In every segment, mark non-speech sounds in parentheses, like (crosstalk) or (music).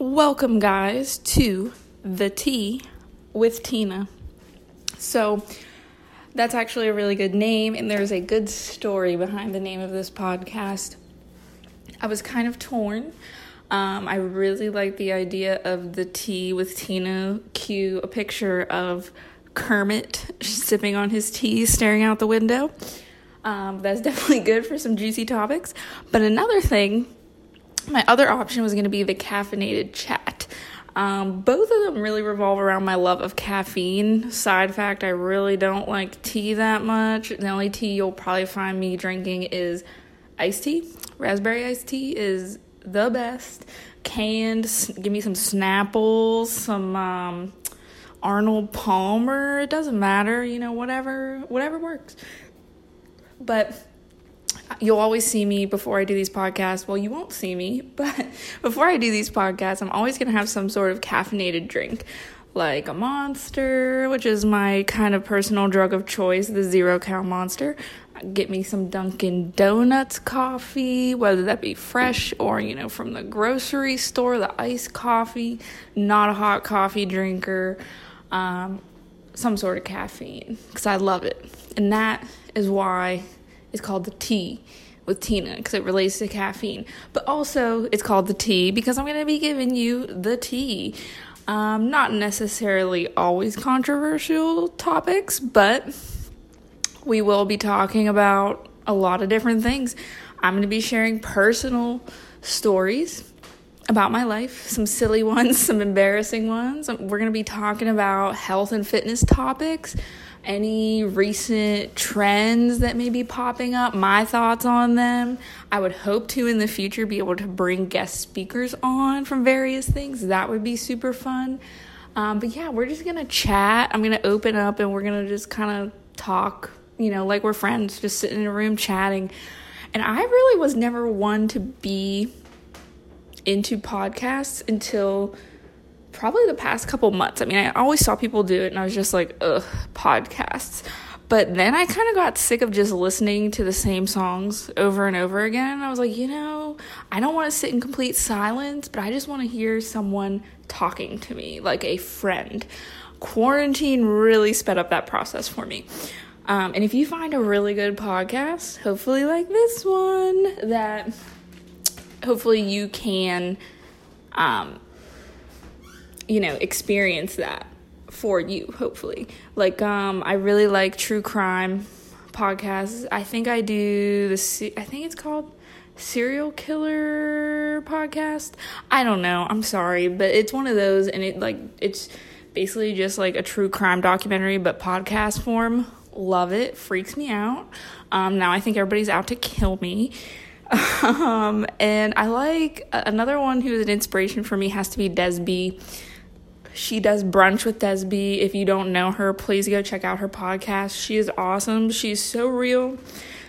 Welcome, guys, to The Tea with Tina. So, that's actually a really good name, and there's a good story behind the name of this podcast. I was kind of torn. Um, I really like the idea of the tea with Tina. Cue a picture of Kermit sipping on his tea, staring out the window. Um, that's (laughs) definitely good for some juicy topics. But another thing, my other option was going to be the caffeinated chat. Um, both of them really revolve around my love of caffeine. Side fact, I really don't like tea that much. The only tea you'll probably find me drinking is iced tea. Raspberry iced tea is the best. Canned, give me some Snapples, some um, Arnold Palmer. It doesn't matter, you know, whatever, whatever works. But you'll always see me before I do these podcasts. Well, you won't see me, but (laughs) before I do these podcasts, I'm always going to have some sort of caffeinated drink, like a monster, which is my kind of personal drug of choice, the zero cal monster. Get me some Dunkin' Donuts coffee, whether that be fresh or, you know, from the grocery store, the iced coffee, not a hot coffee drinker, um, some sort of caffeine, because I love it. And that is why it's called the tea with Tina because it relates to caffeine. But also, it's called the tea because I'm going to be giving you the tea. Um, not necessarily always controversial topics, but we will be talking about a lot of different things. I'm going to be sharing personal stories about my life, some silly (laughs) ones, some embarrassing ones. We're going to be talking about health and fitness topics any recent trends that may be popping up, my thoughts on them. I would hope to in the future be able to bring guest speakers on from various things. That would be super fun. Um, but yeah, we're just gonna chat. I'm gonna open up and we're gonna just kind of talk, you know, like we're friends, just sitting in a room chatting. And I really was never one to be into podcasts until probably the past couple months. I mean, I always saw people do it and I was just like, ugh, podcasts. But then I kind of got sick of just listening to the same songs over and over again. I was like, you know, I don't want to sit in complete silence, but I just want to hear someone talking to me like a friend. Quarantine really sped up that process for me. Um, and if you find a really good podcast, hopefully like this one, that hopefully you can um, you know, experience that for you, hopefully. Like, um, I really like true crime podcasts. I think I do the, I think it's called serial killer podcast. I don't know. I'm sorry, but it's one of those, and it like it's basically just like a true crime documentary, but podcast form. Love it. Freaks me out. Um, now I think everybody's out to kill me. Um, and I like another one who is an inspiration for me has to be Desby. She does brunch with Desby. If you don't know her, please go check out her podcast. She is awesome. She's so real.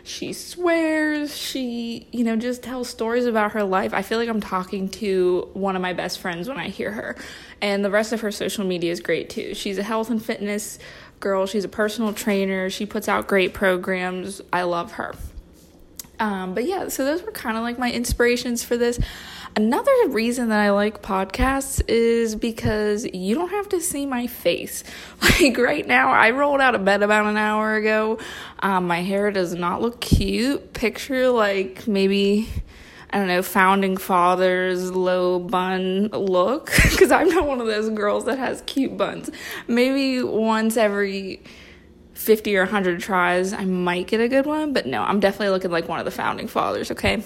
She swears. She, you know, just tells stories about her life. I feel like I'm talking to one of my best friends when I hear her. And the rest of her social media is great too. She's a health and fitness girl. She's a personal trainer. She puts out great programs. I love her. Um, but yeah, so those were kind of like my inspirations for this. Another reason that I like podcasts is because you don't have to see my face. (laughs) Like right now, I rolled out of bed about an hour ago. Um, my hair does not look cute. Picture like maybe. I don't know, founding fathers low bun look (laughs) because I'm not one of those girls that has cute buns. Maybe once every 50 or 100 tries, I might get a good one, but no, I'm definitely looking like one of the founding fathers, okay?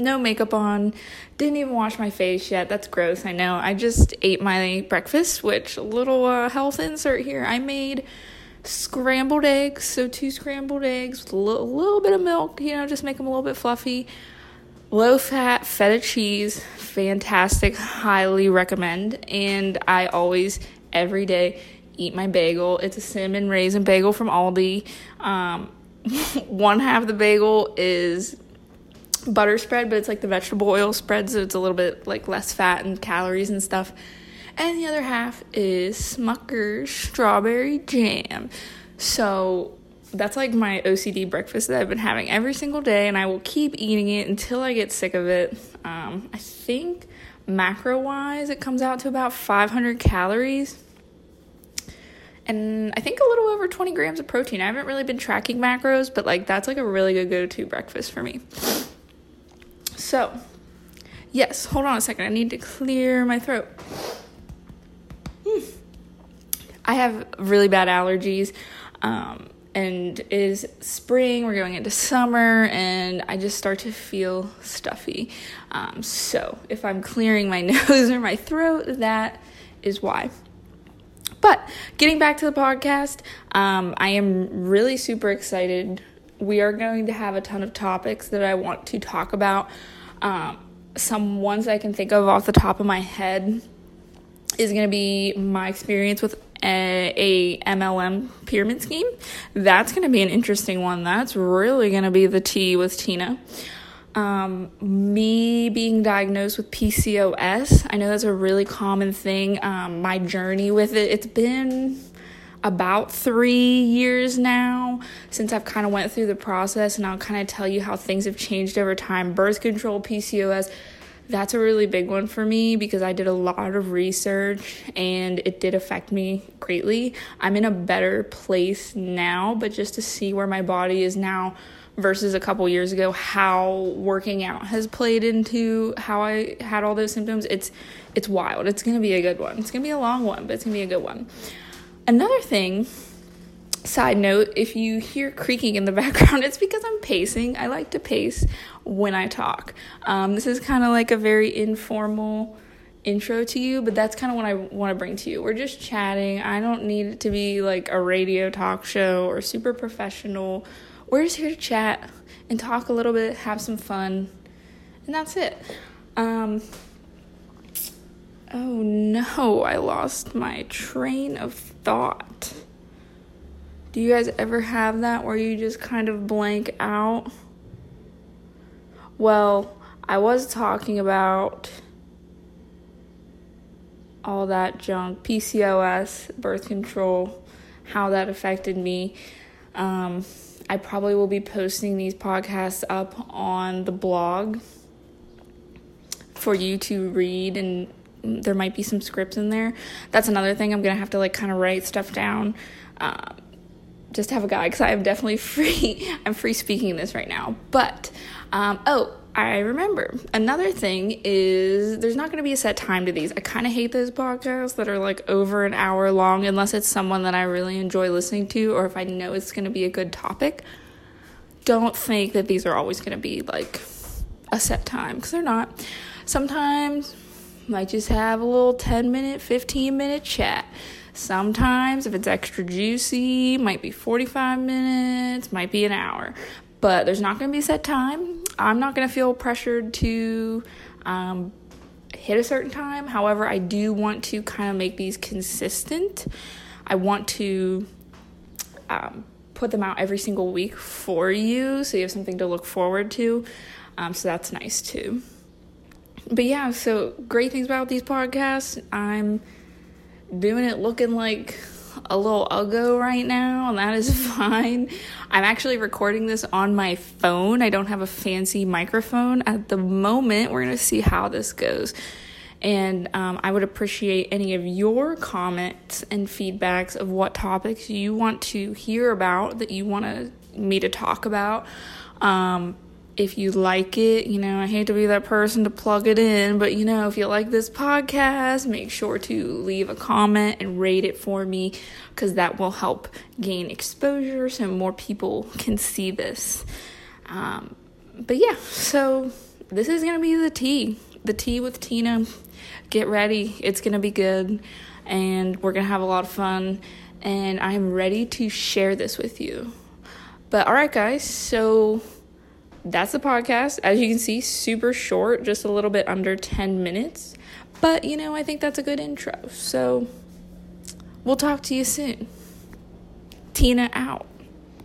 no makeup on, didn't even wash my face yet. That's gross, I know. I just ate my breakfast, which little uh, health insert here. I made scrambled eggs, so two scrambled eggs with a little, little bit of milk, you know, just make them a little bit fluffy. Low fat feta cheese, fantastic, highly recommend. And I always, every day, eat my bagel. It's a cinnamon raisin bagel from Aldi. Um, (laughs) one half of the bagel is butter spread, but it's like the vegetable oil spread, so it's a little bit like less fat and calories and stuff. And the other half is Smucker's strawberry jam. So that's like my OCD breakfast that I've been having every single day, and I will keep eating it until I get sick of it. Um, I think macro wise, it comes out to about 500 calories. And I think a little over 20 grams of protein. I haven't really been tracking macros, but like that's like a really good go to breakfast for me. So, yes, hold on a second. I need to clear my throat. I have really bad allergies. Um, and it is spring, we're going into summer, and I just start to feel stuffy. Um, so, if I'm clearing my (laughs) nose or my throat, that is why. But getting back to the podcast, um, I am really super excited. We are going to have a ton of topics that I want to talk about. Um, some ones I can think of off the top of my head is going to be my experience with a, a MLM pyramid scheme. That's going to be an interesting one. That's really going to be the tea with Tina. Um, me being diagnosed with PCOS, I know that's a really common thing. Um, my journey with it, it's been about three years now since I've kind of went through the process, and I'll kind of tell you how things have changed over time. Birth control, PCOS, that's a really big one for me because I did a lot of research and it did affect me greatly. I'm in a better place now, but just to see where my body is now versus a couple years ago, how working out has played into how I had all those symptoms, it's it's wild. It's gonna be a good one. It's gonna be a long one, but it's gonna be a good one. Another thing Side note, if you hear creaking in the (laughs) background, it's because I'm pacing. I like to pace when I talk. Um, this is kind of like a very informal intro to you, but that's kind of what I want to bring to you. We're just chatting. I don't need it to be like a radio talk show or super professional. We're just here to chat and talk a little bit, have some fun, and that's it. Um, oh no, I lost my train of thought. Do you guys ever have that where you just kind of blank out? Well, I was talking about all that junk PCOS, birth control, how that affected me. Um, I probably will be posting these podcasts up on the blog for you to read and there might be some scripts in there. That's another thing I'm gonna have to like kind of write stuff down. Um, just have a guy because I am definitely (laughs) free. I'm free speaking this right now. But, um, oh, I remember another thing is there's not going to be a set time to these. I kind of hate those podcasts that are like over an hour long unless it's someone that I really enjoy listening to or if I know it's going to be a good topic. Don't think that these are always going to be like a set time because they're not. Sometimes might just have a little 10 minute, 15 minute chat. Sometimes, if it's extra juicy, might be 45 minutes, might be an hour. But there's not going to be a set time. I'm not going to feel pressured to um, hit a certain time. However, I do want to kind of make these consistent. I want to um, put them out every single week for you so you have something to look forward to. Um, so that's nice too. But yeah, so great things about these podcasts. I'm doing it looking like a little uggo right now, and that is (laughs) fine. I'm actually recording this on my phone. I don't have a fancy microphone at the moment. We're going to see how this goes. And um, I would appreciate any of your comments and feedbacks of what topics you want to hear about that you want to, me to talk about. Um, if you like it, you know, I hate to be that person to plug it in, but you know, if you like this podcast, make sure to leave a comment and rate it for me because that will help gain exposure so more people can see this. Um, but yeah, so this is gonna be the tea, the tea with Tina. Get ready, it's gonna be good, and we're gonna have a lot of fun. And I'm ready to share this with you. But all right, guys, so that's the podcast. As you can see, super short, just a little bit under 10 minutes. But, you know, I think that's a good intro. So, we'll talk to you soon. Tina out.